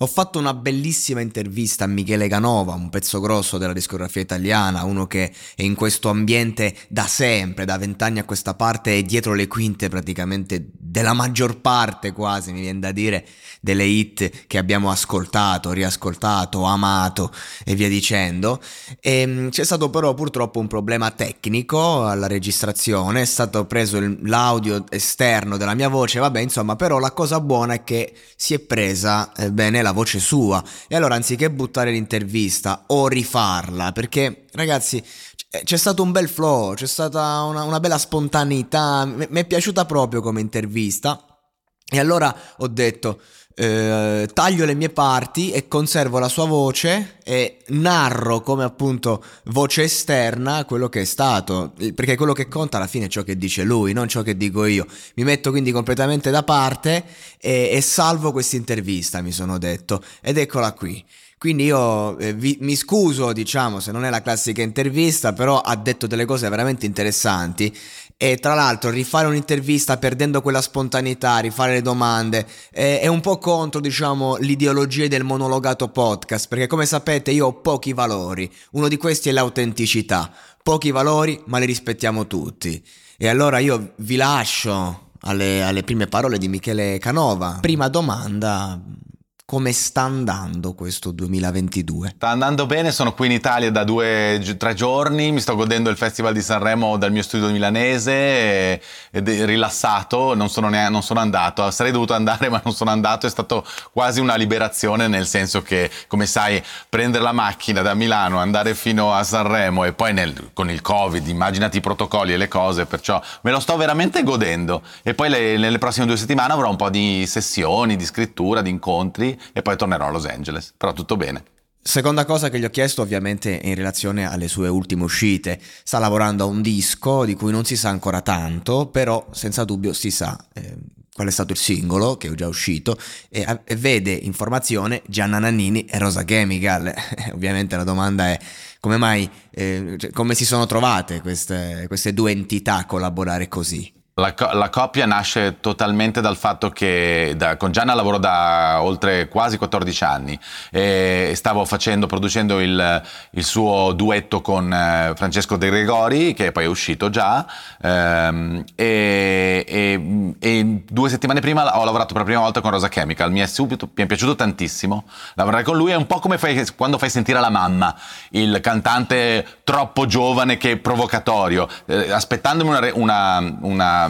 Ho fatto una bellissima intervista a Michele Canova, un pezzo grosso della discografia italiana, uno che è in questo ambiente da sempre, da vent'anni a questa parte e dietro le quinte praticamente della maggior parte quasi, mi viene da dire, delle hit che abbiamo ascoltato, riascoltato, amato e via dicendo. E, ehm, c'è stato però purtroppo un problema tecnico alla registrazione, è stato preso l'audio esterno della mia voce, vabbè insomma, però la cosa buona è che si è presa eh, bene la voce sua e allora anziché buttare l'intervista o rifarla, perché ragazzi c'è stato un bel flow, c'è stata una, una bella spontaneità, mi è piaciuta proprio come intervista. E allora ho detto, eh, taglio le mie parti e conservo la sua voce e narro come appunto voce esterna quello che è stato, perché quello che conta alla fine è ciò che dice lui, non ciò che dico io. Mi metto quindi completamente da parte e, e salvo questa intervista, mi sono detto, ed eccola qui. Quindi io eh, vi, mi scuso, diciamo, se non è la classica intervista, però ha detto delle cose veramente interessanti e tra l'altro rifare un'intervista perdendo quella spontaneità, rifare le domande, eh, è un po' contro, diciamo, l'ideologia del monologato podcast, perché come sapete io ho pochi valori, uno di questi è l'autenticità, pochi valori ma li rispettiamo tutti. E allora io vi lascio alle, alle prime parole di Michele Canova. Prima domanda, come sta andando questo 2022? Sta andando bene, sono qui in Italia da due o tre giorni, mi sto godendo il Festival di Sanremo dal mio studio milanese ed è rilassato, non sono, neanche, non sono andato, sarei dovuto andare ma non sono andato, è stato quasi una liberazione nel senso che, come sai, prendere la macchina da Milano, andare fino a Sanremo e poi nel, con il Covid, immaginati i protocolli e le cose, perciò me lo sto veramente godendo e poi le, nelle prossime due settimane avrò un po' di sessioni, di scrittura, di incontri e poi tornerò a Los Angeles. Però tutto bene. Seconda cosa che gli ho chiesto ovviamente in relazione alle sue ultime uscite, sta lavorando a un disco di cui non si sa ancora tanto, però senza dubbio si sa eh, qual è stato il singolo che è già uscito e, e vede informazione Gianna Nannini e Rosa Chemical. ovviamente la domanda è come mai, eh, cioè, come si sono trovate queste, queste due entità a collaborare così? La, la, coppia nasce totalmente dal fatto che da, con Gianna lavoro da oltre quasi 14 anni e stavo facendo, producendo il, il suo duetto con eh, Francesco De Gregori, che poi è uscito già, ehm, e, e, e, due settimane prima ho lavorato per la prima volta con Rosa Chemical. Mi è, subito, mi è piaciuto tantissimo lavorare con lui, è un po' come fai, quando fai sentire la mamma, il cantante troppo giovane che provocatorio, eh, aspettandomi una, una, una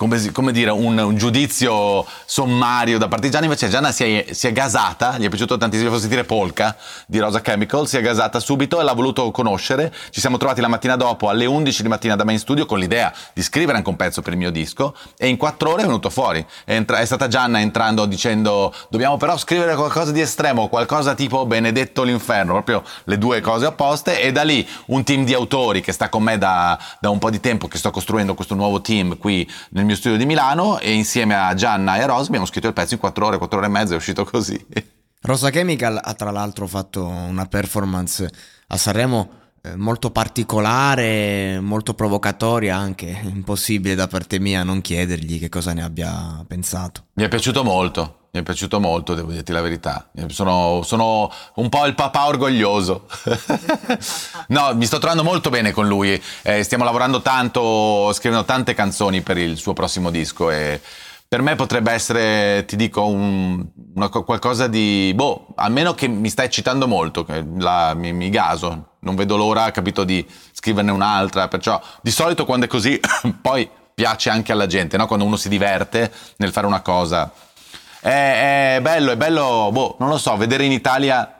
come, come, dire, un, un, giudizio sommario da partigiani, invece Gianna si è, si è, gasata, gli è piaciuto tantissimo sentire Polka di Rosa Chemical, si è gasata subito e l'ha voluto conoscere. Ci siamo trovati la mattina dopo alle 11 di mattina da me in studio con l'idea di scrivere anche un pezzo per il mio disco e in quattro ore è venuto fuori. È, entra, è stata Gianna entrando dicendo dobbiamo però scrivere qualcosa di estremo, qualcosa tipo Benedetto l'inferno, proprio le due cose opposte e da lì un team di autori che sta con me da, da un po' di tempo, che sto costruendo questo nuovo team qui nel mio mio studio di Milano e insieme a Gianna e a Rose abbiamo scritto il pezzo in 4 ore, 4 ore e mezza, è uscito così. Rosa Chemical ha tra l'altro fatto una performance a Sanremo molto particolare, molto provocatoria anche, impossibile da parte mia non chiedergli che cosa ne abbia pensato. Mi è piaciuto molto, mi è piaciuto molto, devo dirti la verità. Sono, sono un po' il papà orgoglioso. no, mi sto trovando molto bene con lui. Eh, stiamo lavorando tanto, scrivendo tante canzoni per il suo prossimo disco e per me potrebbe essere, ti dico, un, una, qualcosa di... Boh, almeno che mi sta eccitando molto, la, mi, mi gaso. Non vedo l'ora, capito, di scriverne un'altra. Perciò, di solito quando è così, poi piace anche alla gente, no? quando uno si diverte nel fare una cosa. È, è bello, è bello, boh, non lo so, vedere in Italia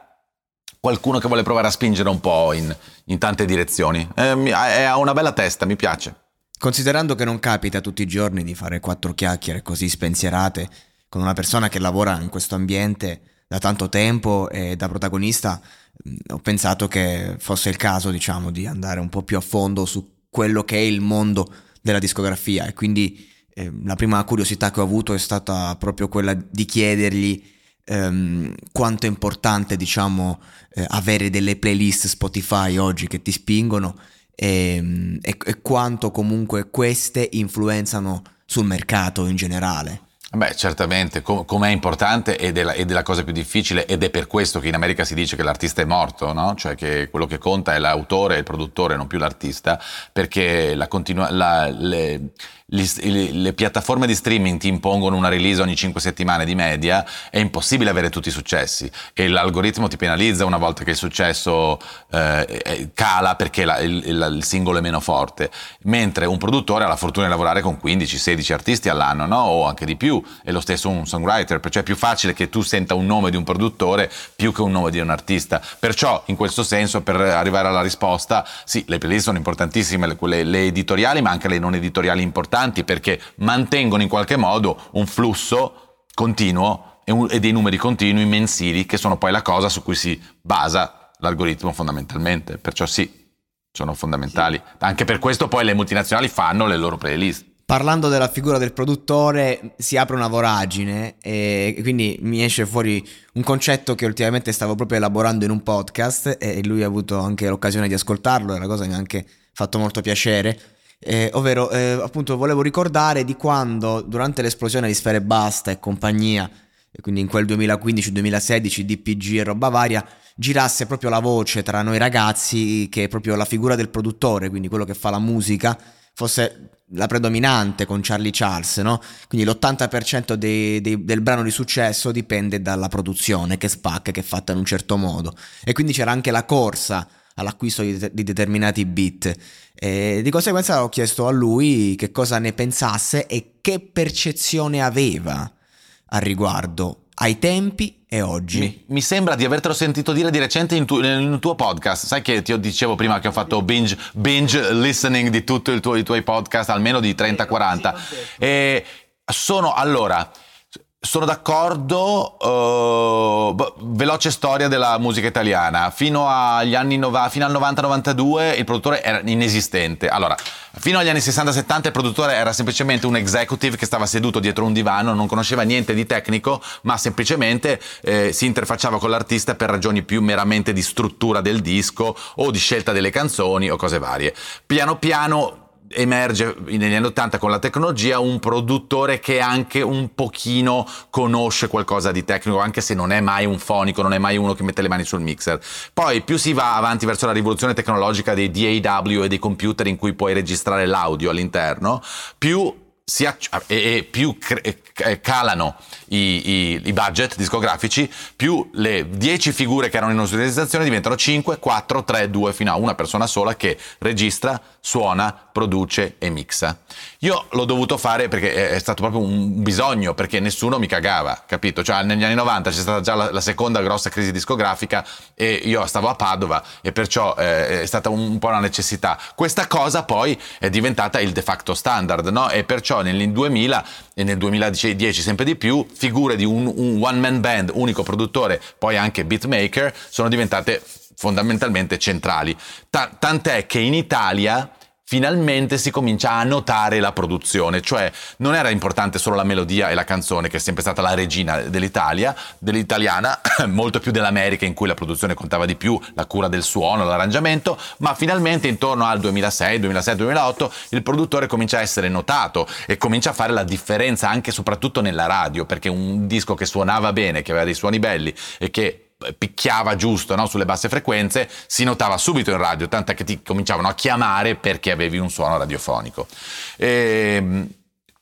qualcuno che vuole provare a spingere un po' in, in tante direzioni. Ha una bella testa, mi piace. Considerando che non capita tutti i giorni di fare quattro chiacchiere così spensierate con una persona che lavora in questo ambiente da tanto tempo e da protagonista, mm, ho pensato che fosse il caso, diciamo, di andare un po' più a fondo su quello che è il mondo della discografia e quindi eh, la prima curiosità che ho avuto è stata proprio quella di chiedergli ehm, quanto è importante, diciamo, eh, avere delle playlist Spotify oggi che ti spingono e, ehm, e, e quanto comunque queste influenzano sul mercato in generale. Beh, certamente, com- come è importante ed è, la, ed è, la, cosa più difficile ed è per questo che in America si dice che l'artista è morto, no? Cioè che quello che conta è l'autore il produttore, non più l'artista, perché la continua- la, le, le, le, piattaforme di streaming ti impongono una release ogni 5 settimane di media, è impossibile avere tutti i successi e l'algoritmo ti penalizza una volta che il successo eh, cala perché la, il, il, il, singolo è meno forte, mentre un produttore ha la fortuna di lavorare con 15-16 artisti all'anno, no? o anche di più, e lo stesso un songwriter, perciò è più facile che tu senta un nome di un produttore più che un nome di un artista. Perciò, in questo senso, per arrivare alla risposta, sì, le playlist sono importantissime, quelle, le editoriali, ma anche le non editoriali importanti perché mantengono in qualche modo un flusso continuo e, dei numeri continui mensili che sono poi la cosa su cui si basa l'algoritmo fondamentalmente. Perciò sì, sono fondamentali. Sì. Anche per questo poi le multinazionali fanno le loro playlist. Parlando della figura del produttore, si apre una voragine e quindi mi esce fuori un concetto che ultimamente stavo proprio elaborando in un podcast e lui ha avuto anche l'occasione di ascoltarlo e la cosa mi ha anche fatto molto piacere. Eh, ovvero, eh, appunto, volevo ricordare di quando durante l'esplosione di Sfere Basta e compagnia, quindi in quel 2015-2016, DPG e roba varia, girasse proprio la voce tra noi ragazzi che proprio la figura del produttore, quindi quello che fa la musica, fosse la predominante con Charlie Charles, no? Quindi l'80% dei, dei, del brano di successo dipende dalla produzione che spacca, che è fatta in un certo modo. E quindi c'era anche la corsa all'acquisto di, di determinati bit. E di conseguenza ho chiesto a lui che cosa ne pensasse e che percezione aveva al riguardo ai tempi e oggi. Mi, mi, sembra di avertelo sentito dire di recente in, tu, nel tuo podcast. Sai che ti dicevo prima che ho fatto binge, binge listening di tutti i tuoi podcast, almeno di 30-40. E sono allora. Sono d'accordo, uh, veloce storia della musica italiana. Fino agli anni 90, fino al 90-92 il produttore era inesistente. Allora, fino agli anni 60-70 il produttore era semplicemente un executive che stava seduto dietro un divano, non conosceva niente di tecnico, ma semplicemente eh, si interfacciava con l'artista per ragioni più meramente di struttura del disco o di scelta delle canzoni o cose varie. Piano piano emerge negli anni 80 con la tecnologia un produttore che anche un pochino conosce qualcosa di tecnico, anche se non è mai un fonico, non è mai uno che mette le mani sul mixer. Poi più si va avanti verso la rivoluzione tecnologica dei DAW e dei computer in cui puoi registrare l'audio all'interno, più acc- e, e, più cre- calano i, i, i, budget discografici, più le 10 figure che erano in utilizzazione diventano 5, 4, 3, 2, fino a una persona sola che registra, suona, produce e mixa. Io l'ho dovuto fare perché è stato proprio un bisogno, perché nessuno mi cagava, capito? Cioè negli anni 90 c'è stata già la, la seconda grossa crisi discografica e io stavo a Padova e perciò eh, è stata un, un po' una necessità. Questa cosa poi è diventata il de facto standard, no? E perciò nel 2000 e nel 2010 sempre di più, figure di un, un one man band, unico produttore, poi anche beatmaker, sono diventate fondamentalmente centrali. Ta- tant'è che in Italia finalmente si comincia a notare la produzione, cioè non era importante solo la melodia e la canzone, che è sempre stata la regina dell'Italia, dell'italiana, molto più dell'America in cui la produzione contava di più, la cura del suono, l'arrangiamento, ma finalmente intorno al 2006, 2007, 2008 il produttore comincia a essere notato e comincia a fare la differenza anche e soprattutto nella radio, perché un disco che suonava bene, che aveva dei suoni belli e che picchiava giusto no? sulle basse frequenze, si notava subito in radio, tant'è che ti cominciavano a chiamare perché avevi un suono radiofonico. Ehm,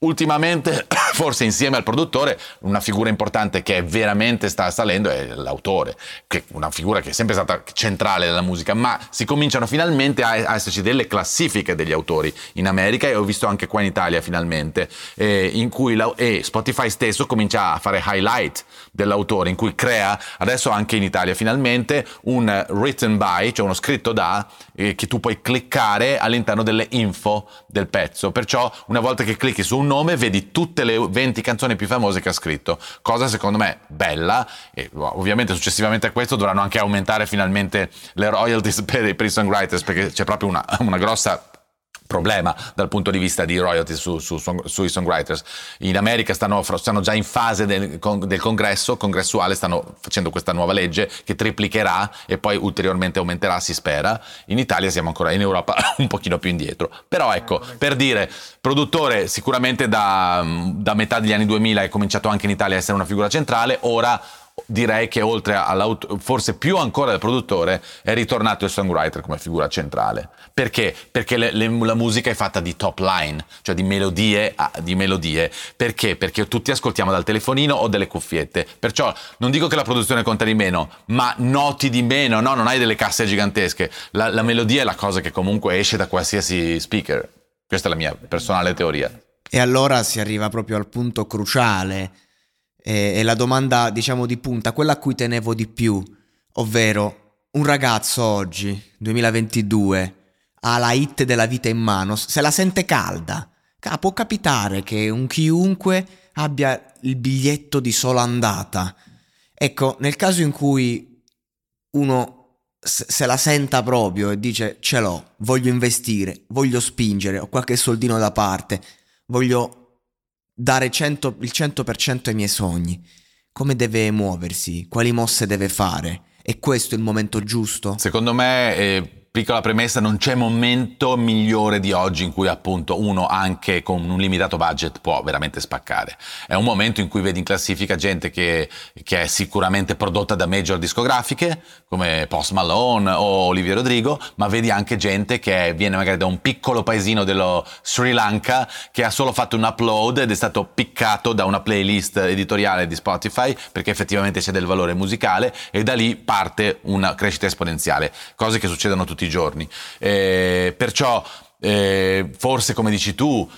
ultimamente forse insieme al produttore una figura importante che veramente sta salendo è l'autore, che una figura che è sempre stata centrale nella musica, ma si cominciano finalmente a, esserci delle classifiche degli autori in America e ho visto anche qua in Italia finalmente, eh, in cui la, e Spotify stesso comincia a fare highlight dell'autore, in cui crea adesso anche in Italia finalmente un written by, cioè uno scritto da, eh, che tu puoi cliccare all'interno delle info del pezzo. Perciò una volta che clicchi su un nome vedi tutte le 20 canzoni più famose che ha scritto, cosa secondo me bella e ovviamente successivamente a questo dovranno anche aumentare finalmente le royalties per, per i songwriters perché c'è proprio una, una grossa problema dal punto di vista di royalty su, su, su, sui songwriters. In America stanno, stanno già in fase del, del, congresso congressuale, stanno facendo questa nuova legge che triplicherà e poi ulteriormente aumenterà, si spera. In Italia siamo ancora in Europa un pochino più indietro. Però ecco, per dire, produttore sicuramente da, da metà degli anni 2000 è cominciato anche in Italia a essere una figura centrale, ora direi che oltre all'autore, forse più ancora del produttore, è ritornato il songwriter come figura centrale. Perché? Perché le, le, la musica è fatta di top line, cioè di melodie, di melodie. Perché? Perché tutti ascoltiamo dal telefonino o delle cuffiette. Perciò non dico che la produzione conta di meno, ma noti di meno, no? Non hai delle casse gigantesche. La, la melodia è la cosa che comunque esce da qualsiasi speaker. Questa è la mia personale teoria. E allora si arriva proprio al punto cruciale e, e la domanda diciamo di punta, quella a cui tenevo di più, ovvero un ragazzo oggi, 2022, ha la hit della vita in mano, se la sente calda. Può capitare che un chiunque abbia il biglietto di sola andata. Ecco, nel caso in cui uno se la senta proprio e dice ce l'ho, voglio investire, voglio spingere, ho qualche soldino da parte, voglio dare 100, il 100% ai miei sogni. Come deve muoversi? Quali mosse deve fare? È questo il momento giusto? Secondo me eh, piccola premessa, non c'è momento migliore di oggi in cui appunto uno anche con un limitato budget può veramente spaccare. È un momento in cui vedi in classifica gente che, che è sicuramente prodotta da major discografiche come Post Malone o Olivia Rodrigo, ma vedi anche gente che viene magari da un piccolo paesino dello Sri Lanka che ha solo fatto un upload ed è stato piccato da una playlist editoriale di Spotify perché effettivamente c'è del valore musicale e da lì parte una crescita esponenziale, cose che succedono tutti tutti i giorni. Eh, perciò eh, forse come dici tu,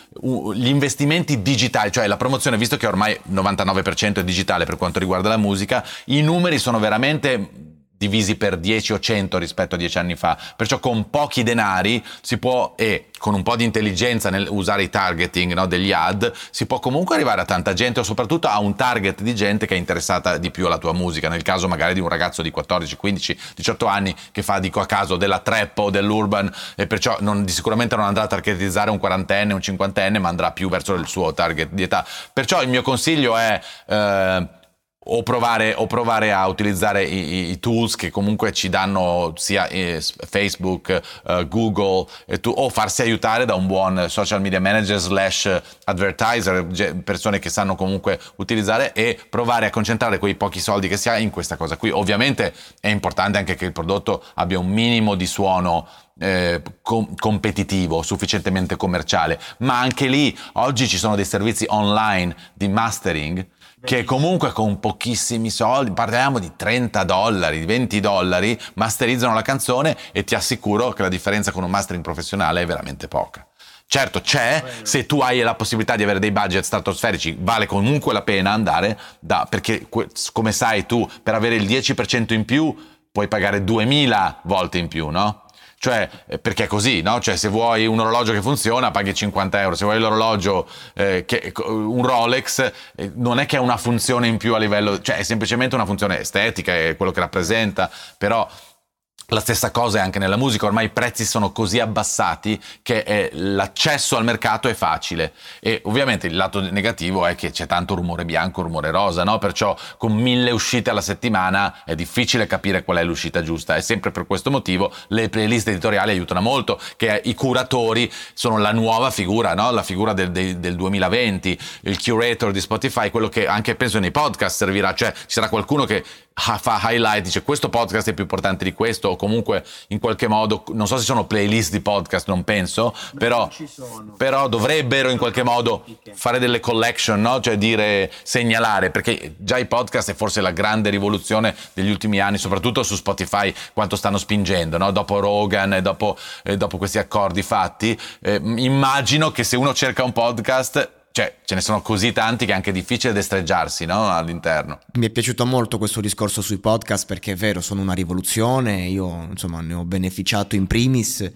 gli investimenti digitali, cioè la promozione, visto che ormai il 99% è digitale per quanto riguarda la musica, i numeri sono veramente divisi per 10 o 100 rispetto a 10 anni fa. Perciò con pochi denari si può, e con un po' di intelligenza nel usare i targeting no, degli ad, si può comunque arrivare a tanta gente o soprattutto a un target di gente che è interessata di più alla tua musica. Nel caso magari di un ragazzo di 14, 15, 18 anni che fa, dico a caso, della trap o dell'urban e perciò non, sicuramente non andrà a targetizzare un quarantenne, un cinquantenne, ma andrà più verso il suo target di età. Perciò il mio consiglio è... Eh, o provare, o provare, a utilizzare i, i, tools che comunque ci danno sia eh, Facebook, uh, Google, tu, o farsi aiutare da un buon social media manager slash advertiser, persone che sanno comunque utilizzare e provare a concentrare quei pochi soldi che si ha in questa cosa qui. Ovviamente è importante anche che il prodotto abbia un minimo di suono eh, com- competitivo, sufficientemente commerciale, ma anche lì oggi ci sono dei servizi online di mastering che comunque con pochissimi soldi, parliamo di 30 dollari, 20 dollari, masterizzano la canzone e ti assicuro che la differenza con un mastering professionale è veramente poca. Certo c'è, se tu hai la possibilità di avere dei budget stratosferici, vale comunque la pena andare da, perché come sai tu, per avere il 10% in più puoi pagare 2000 volte in più, no? Cioè, eh, perché è così, no? Cioè, se vuoi un orologio che funziona, paghi 50 euro. Se vuoi l'orologio, eh, che, un Rolex, eh, non è che ha una funzione in più a livello, cioè è semplicemente una funzione estetica, è quello che rappresenta, però la stessa cosa è anche nella musica, ormai i prezzi sono così abbassati che eh, l'accesso al mercato è facile e ovviamente il lato negativo è che c'è tanto rumore bianco, rumore rosa, no? perciò con mille uscite alla settimana è difficile capire qual è l'uscita giusta e sempre per questo motivo le playlist editoriali aiutano molto, che i curatori sono la nuova figura, no? la figura del, del, del 2020, il curator di Spotify, quello che anche penso nei podcast servirà, cioè ci sarà qualcuno che fa highlight, dice questo podcast è più importante di questo o comunque in qualche modo, non so se sono playlist di podcast, non penso, però, però dovrebbero in qualche modo fare delle collection, no? cioè dire, segnalare, perché già i podcast è forse la grande rivoluzione degli ultimi anni, soprattutto su Spotify, quanto stanno spingendo, no? dopo Rogan e dopo, eh, dopo, questi accordi fatti, eh, immagino che se uno cerca un podcast cioè, ce ne sono così tanti che è anche difficile destreggiarsi no? all'interno. Mi è piaciuto molto questo discorso sui podcast perché è vero, sono una rivoluzione, io insomma ne ho beneficiato in primis e,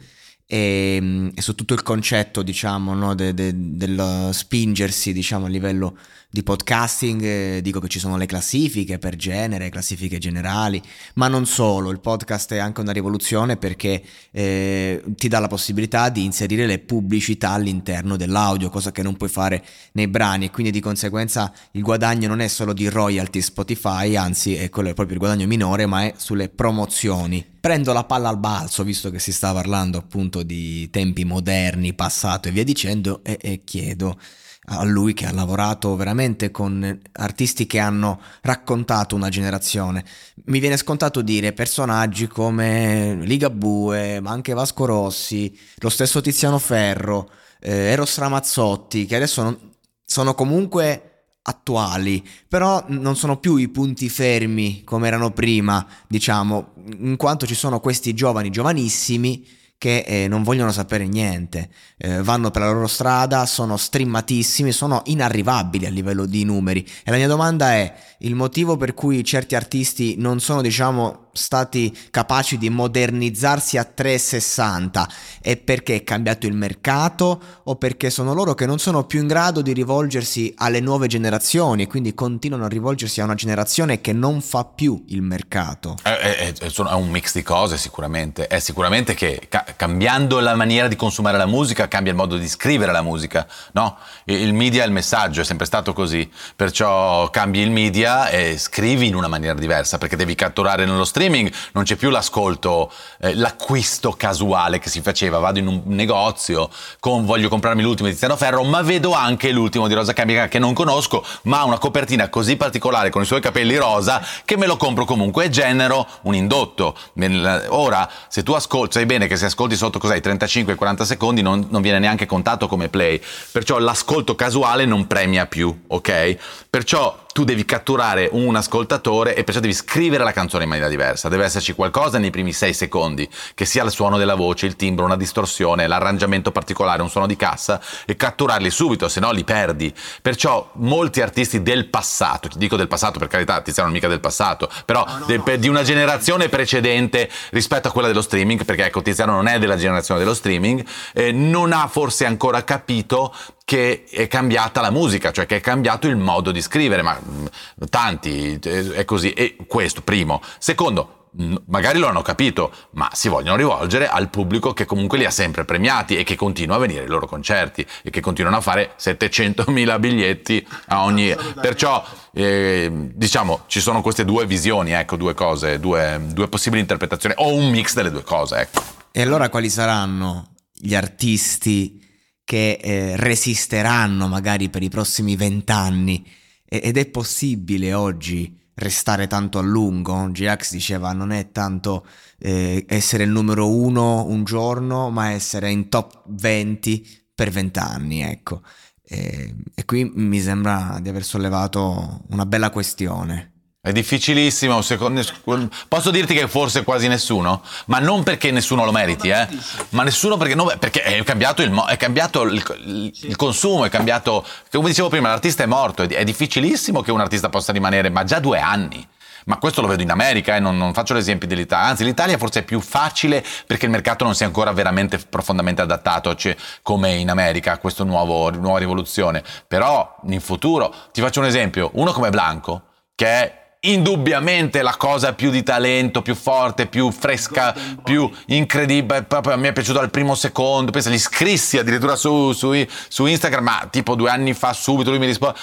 ehm, e su tutto il concetto diciamo no, de, de, del spingersi diciamo a livello di podcasting eh, dico che ci sono le classifiche per genere, classifiche generali, ma non solo, il podcast è anche una rivoluzione perché eh, ti dà la possibilità di inserire le pubblicità all'interno dell'audio, cosa che non puoi fare nei brani e quindi di conseguenza il guadagno non è solo di royalty Spotify, anzi è quello è proprio il guadagno minore, ma è sulle promozioni. Prendo la palla al balzo, visto che si sta parlando appunto di tempi moderni, passato e via dicendo, e, e chiedo a lui che ha lavorato veramente con artisti che hanno raccontato una generazione. Mi viene scontato dire personaggi come Ligabue, ma anche Vasco Rossi, lo stesso Tiziano Ferro, eh, Eros Ramazzotti, che adesso non, sono comunque attuali, però non sono più i punti fermi come erano prima, diciamo, in quanto ci sono questi giovani, giovanissimi, che eh, non vogliono sapere niente, eh, vanno per la loro strada, sono streamatissimi, sono inarrivabili a livello di numeri. E la mia domanda è il motivo per cui certi artisti non sono, diciamo, stati capaci di modernizzarsi a 360 è perché è cambiato il mercato o perché sono loro che non sono più in grado di rivolgersi alle nuove generazioni e quindi continuano a rivolgersi a una generazione che non fa più il mercato? È, è, è un mix di cose sicuramente. È sicuramente che ca- cambiando la maniera di consumare la musica cambia il modo di scrivere la musica no? il media è il messaggio è sempre stato così. Perciò cambi il media e scrivi in una maniera diversa perché devi catturare nello stream streaming non c'è più l'ascolto, eh, l'acquisto casuale che si faceva. Vado in un negozio, con, voglio comprarmi l'ultimo di Tiziano Ferro, ma vedo anche l'ultimo di Rosa Camica che non conosco, ma ha una copertina così particolare con i suoi capelli rosa che me lo compro comunque genero un indotto. Ora, se tu ascolti, sai bene che se ascolti sotto cos'hai 35-40 secondi non, non viene neanche contato come play. Perciò l'ascolto casuale non premia più, ok? Perciò tu devi catturare un ascoltatore e perciò devi scrivere la canzone in maniera diversa. Deve esserci qualcosa nei primi sei secondi, che sia il suono della voce, il timbro, una distorsione, l'arrangiamento particolare, un suono di cassa e catturarli subito, se no li perdi. Perciò molti artisti del passato, ti dico del passato per carità, Tiziano non mica del passato, però no, no, no. di una generazione precedente rispetto a quella dello streaming, perché ecco Tiziano non è della generazione dello streaming, eh, non ha forse ancora capito che è cambiata la musica, cioè che è cambiato il modo di scrivere, ma mm, tanti è così. E questo, primo. Secondo, mm, magari lo hanno capito, ma si vogliono rivolgere al pubblico che comunque li ha sempre premiati e che continua a venire ai loro concerti e che continuano a fare 700.000 biglietti a ogni... Perciò, eh, diciamo, ci sono queste due visioni, ecco, due cose, due, due possibili interpretazioni, o un mix delle due cose, ecco. E allora quali saranno gli artisti che eh, resisteranno magari per i prossimi vent'anni ed è possibile oggi restare tanto a lungo. G-Ax diceva non è tanto eh, essere il numero uno un giorno, ma essere in top 20 per vent'anni, ecco. E, e qui mi sembra di aver sollevato una bella questione. È difficilissimo, secondo, posso dirti che forse quasi nessuno, ma non perché nessuno lo meriti, eh? ma nessuno perché, no, perché è cambiato, il, è cambiato il, il, consumo, è cambiato, come dicevo prima, l'artista è morto, è, è, difficilissimo che un artista possa rimanere, ma già due anni. Ma questo lo vedo in America e eh? non, non, faccio l'esempio dell'Italia, anzi l'Italia forse è più facile perché il mercato non si è ancora veramente profondamente adattato cioè, come in America a questa nuova rivoluzione, però in futuro, ti faccio un esempio, uno come Blanco, che è indubbiamente la cosa più di talento, più forte, più fresca, più incredibile. Proprio me è piaciuto al primo secondo. Pensa, gli scrissi addirittura su, su, su Instagram, ma tipo due anni fa subito lui mi risponde.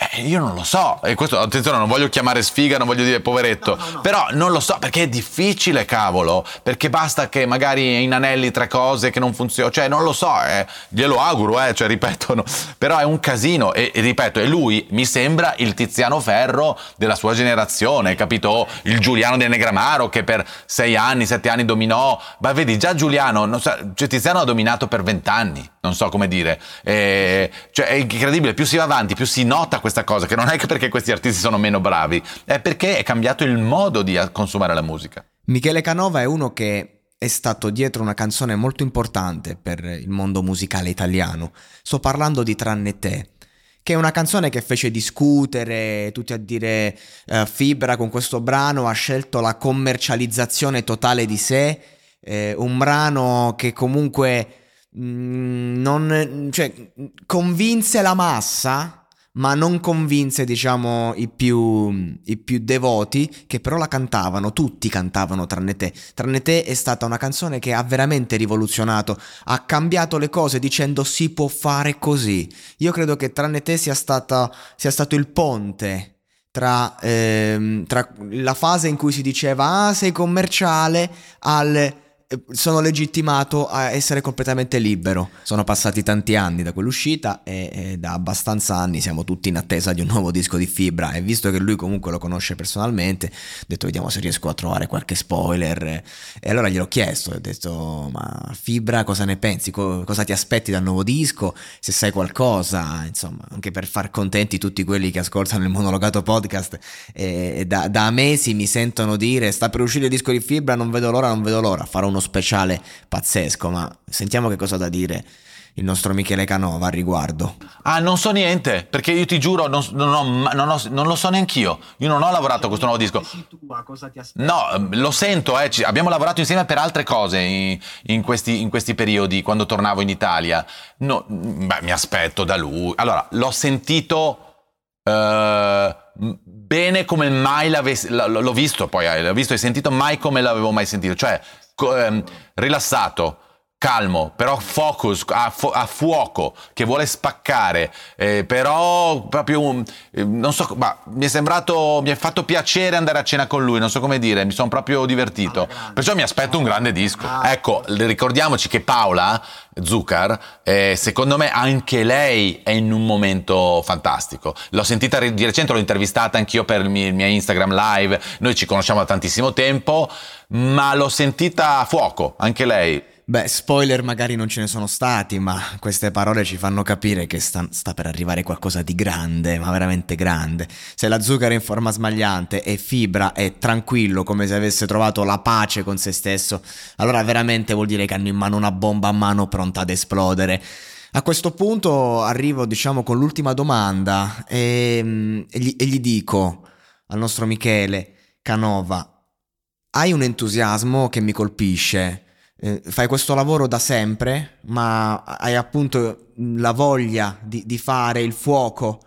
Eh, io non lo so, e questo attenzione, non voglio chiamare sfiga, non voglio dire poveretto, no, no, no. però non lo so perché è difficile, cavolo, perché basta che magari inanelli tre cose che non funzionano, cioè non lo so, eh, glielo auguro, eh, cioè ripeto, però è un casino. E, e, ripeto, e lui mi sembra il Tiziano Ferro della sua generazione, capito? Il Giuliano del Negramaro che per sei anni, sette anni dominò, ma vedi già Giuliano, so, cioè Tiziano ha dominato per vent'anni, non so come dire, eh, cioè è incredibile, più si va avanti, più si nota questa cosa, che non è che perché questi artisti sono meno bravi, è perché è cambiato il modo di consumare la musica. Michele Canova è uno che è stato dietro una canzone molto importante per il mondo musicale italiano. Sto parlando di Tranne te che è una canzone che fece discutere, tutti a dire uh, Fibra con questo brano ha scelto la commercializzazione totale di sé, eh, un brano che comunque mh, mm, non, cioè, convinse la massa ma non convinse, diciamo, i più, i più, devoti, che però la cantavano, tutti cantavano tranne te. Tranne te è stata una canzone che ha veramente rivoluzionato, ha cambiato le cose dicendo si può fare così. Io credo che tranne te sia, stata, sia stato il ponte tra, ehm, tra la fase in cui si diceva ah sei commerciale al sono legittimato a essere completamente libero. Sono passati tanti anni da quell'uscita e, e, da abbastanza anni siamo tutti in attesa di un nuovo disco di Fibra e visto che lui comunque lo conosce personalmente, ho detto vediamo se riesco a trovare qualche spoiler e allora gliel'ho chiesto, ho detto ma Fibra cosa ne pensi? Co- cosa ti aspetti dal nuovo disco? Se sai qualcosa, insomma, anche per far contenti tutti quelli che ascoltano il monologato podcast e, e da, da mesi mi sentono dire sta per uscire il disco di Fibra, non vedo l'ora, non vedo l'ora, farò uno uno speciale pazzesco, ma sentiamo che cosa ha da dire il nostro Michele Canova al riguardo. Ah, non so niente, perché io ti giuro, non, non, ho, non, ho, non lo so neanch'io. Io non ho lavorato a questo nuovo disco. No, ehm, lo sento, eh, abbiamo lavorato insieme per altre cose in, in, questi, in questi, periodi, quando tornavo in Italia. No, beh, mi aspetto da lui. Allora, l'ho sentito... Uh, bene come mai l'avessi, l'ho visto poi, eh, l'ho visto e sentito mai come l'avevo mai sentito, cioè ehm, rilassato, calmo, però focus, a, fu- a, fuoco, che vuole spaccare, eh, però proprio, un, eh, non so, ma mi è sembrato, mi è fatto piacere andare a cena con lui, non so come dire, mi sono proprio divertito, perciò mi aspetto un grande disco. Ecco, ricordiamoci che Paola Zucker, eh, secondo me anche lei è in un momento fantastico. L'ho sentita di recente, l'ho intervistata anch'io per il mio Instagram live, noi ci conosciamo da tantissimo tempo, ma l'ho sentita a fuoco, anche lei. Beh, spoiler magari non ce ne sono stati, ma queste parole ci fanno capire che sta, sta, per arrivare qualcosa di grande, ma veramente grande. Se la zucchero è in forma smagliante e fibra è tranquillo come se avesse trovato la pace con se stesso, allora veramente vuol dire che hanno in mano una bomba a mano pronta ad esplodere. A questo punto arrivo, diciamo, con l'ultima domanda e, mm, e, gli, e gli dico al nostro Michele Canova, hai un entusiasmo che mi colpisce eh, fai questo lavoro da sempre, ma hai appunto la voglia di, di fare il fuoco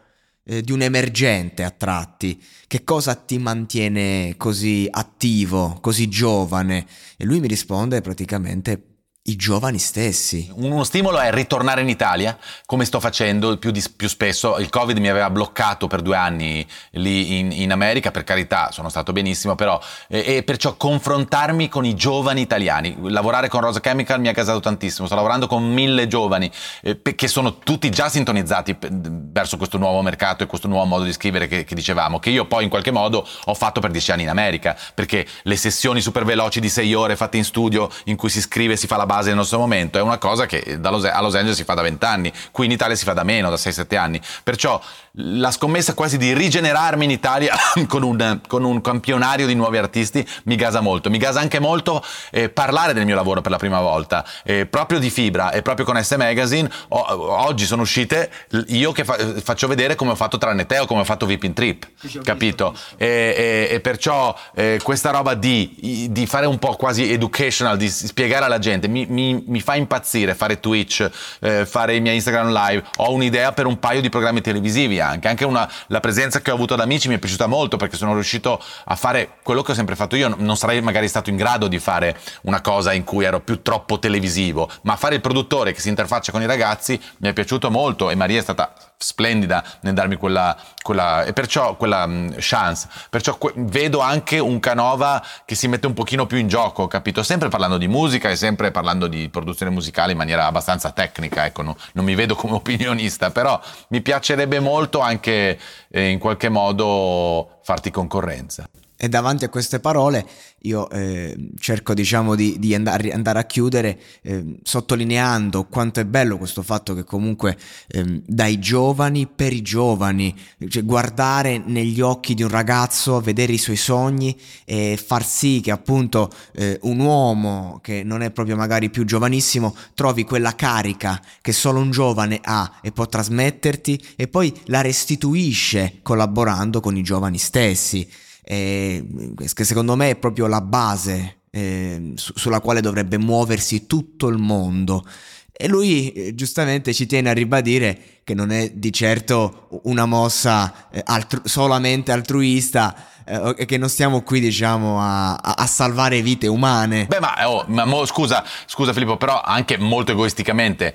eh, di un emergente a tratti. Che cosa ti mantiene così attivo, così giovane? E lui mi risponde praticamente i giovani stessi. Uno stimolo è ritornare in Italia, come sto facendo più, di, più spesso. Il Covid mi aveva bloccato per due anni lì in, in America, per carità, sono stato benissimo, però, e, e, perciò confrontarmi con i giovani italiani. Lavorare con Rosa Chemical mi ha casato tantissimo. Sto lavorando con mille giovani eh, che sono tutti già sintonizzati verso questo nuovo mercato e questo nuovo modo di scrivere che, che dicevamo, che io poi in qualche modo ho fatto per dieci anni in America, perché le sessioni super veloci di sei ore fatte in studio in cui si scrive e si fa la base nel nostro momento è una cosa che Los, a Los Angeles si fa da 20 anni, qui in Italia si fa da meno, da 6-7 anni. Perciò la scommessa quasi di rigenerarmi in Italia con un, con un, campionario di nuovi artisti mi gasa molto. Mi gasa anche molto eh, parlare del mio lavoro per la prima volta, eh, proprio di Fibra e proprio con S Magazine. O, oggi sono uscite io che fa, faccio vedere come ho fatto Tranne Te o come ho fatto Vipin Trip, capito? E, e, e, perciò eh, questa roba di, di, fare un po' quasi educational, di spiegare alla gente, mi, mi, mi fa impazzire fare Twitch, eh, fare i miei Instagram live. Ho un'idea per un paio di programmi televisivi anche. Anche una, la presenza che ho avuto ad amici mi è piaciuta molto perché sono riuscito a fare quello che ho sempre fatto io. Non sarei magari stato in grado di fare una cosa in cui ero più troppo televisivo, ma fare il produttore che si interfaccia con i ragazzi mi è piaciuto molto e Maria è stata splendida nel darmi quella, quella e perciò quella um, chance. Perciò que- vedo anche un Canova che si mette un pochino più in gioco, capito? Sempre parlando di musica e sempre parlando di produzione musicale in maniera abbastanza tecnica, ecco, no, non mi vedo come opinionista, però mi piacerebbe molto anche eh, in qualche modo farti concorrenza. E davanti a queste parole io eh, cerco diciamo di, di andare, andare, a chiudere eh, sottolineando quanto è bello questo fatto che comunque eh, dai giovani per i giovani, cioè guardare negli occhi di un ragazzo, vedere i suoi sogni e far sì che appunto eh, un uomo che non è proprio magari più giovanissimo trovi quella carica che solo un giovane ha e può trasmetterti e poi la restituisce collaborando con i giovani stessi eh, che secondo me è proprio la base eh, su- sulla quale dovrebbe muoversi tutto il mondo. E lui eh, giustamente ci tiene a ribadire che non è di certo una mossa eh, altru- solamente altruista eh, e che non stiamo qui diciamo a, a, salvare vite umane. Beh ma, oh, ma mo, scusa, scusa Filippo, però anche molto egoisticamente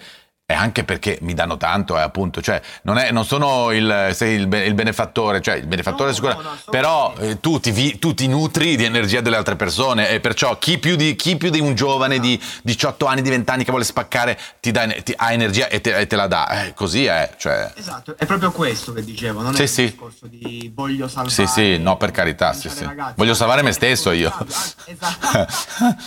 e anche perché mi danno tanto, eh, appunto, cioè non, è, non sono il, sei il, il, benefattore, cioè il benefattore no, sicuramente, no, no, però eh, tu, ti, tu, ti, nutri di energia delle altre persone e perciò chi più di, chi più di un giovane di 18 anni, di 20 anni che vuole spaccare ti, dà, ti ha energia e te, e te la dà, eh, così è. Cioè... Esatto, è proprio questo che dicevo, non sì, è sì. il discorso di voglio salvare. Sì, sì, no per carità, sì, sì. Ragazzi, voglio salvare me stesso io. Esatto.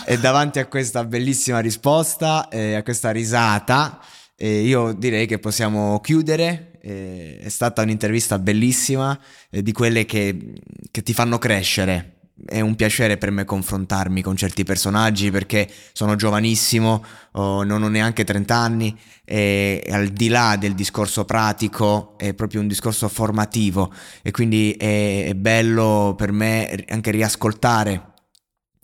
e davanti a questa bellissima risposta, eh, a questa risata, e io direi che possiamo chiudere. è stata un'intervista bellissima, di quelle che, che ti fanno crescere è un piacere per me confrontarmi con certi personaggi perché sono giovanissimo, oh, non ho neanche 30 anni e al di là del discorso pratico è proprio un discorso formativo e quindi è, è bello per me anche riascoltare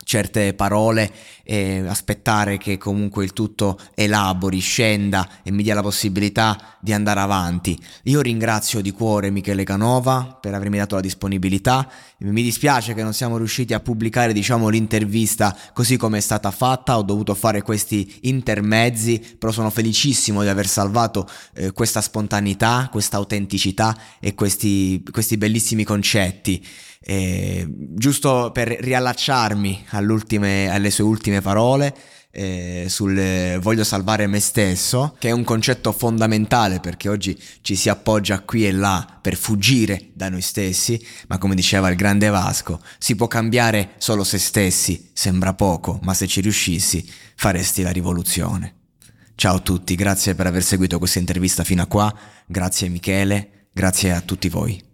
certe parole e aspettare che comunque il tutto elabori, scenda e mi dia la possibilità di andare avanti. Io ringrazio di cuore Michele Canova per avermi dato la disponibilità. Mi dispiace che non siamo riusciti a pubblicare, diciamo, l'intervista così come è stata fatta, ho dovuto fare questi intermezzi, però sono felicissimo di aver salvato eh, questa spontaneità, questa autenticità e questi, questi bellissimi concetti. Eh, giusto per riallacciarmi alle sue ultime parole eh, sul eh, voglio salvare me stesso, che è un concetto fondamentale perché oggi ci si appoggia qui e là per fuggire da noi stessi, ma come diceva il grande Vasco, si può cambiare solo se stessi, sembra poco, ma se ci riuscissi faresti la rivoluzione. Ciao a tutti, grazie per aver seguito questa intervista fino a qua, grazie Michele, grazie a tutti voi.